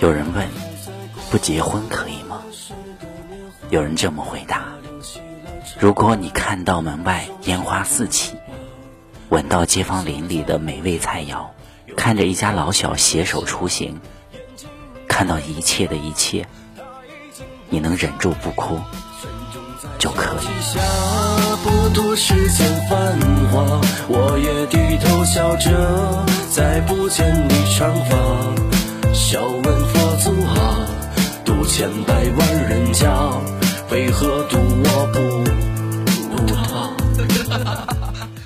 有人问：不结婚可以吗？有人这么回答：如果你看到门外烟花四起，闻到街坊邻里的美味菜肴，看着一家老小携手出行，看到一切的一切，你能忍住不哭，就可以。下不多世间繁华，我也低头笑着，再不见你长发。千百万人家，为何渡我不渡他？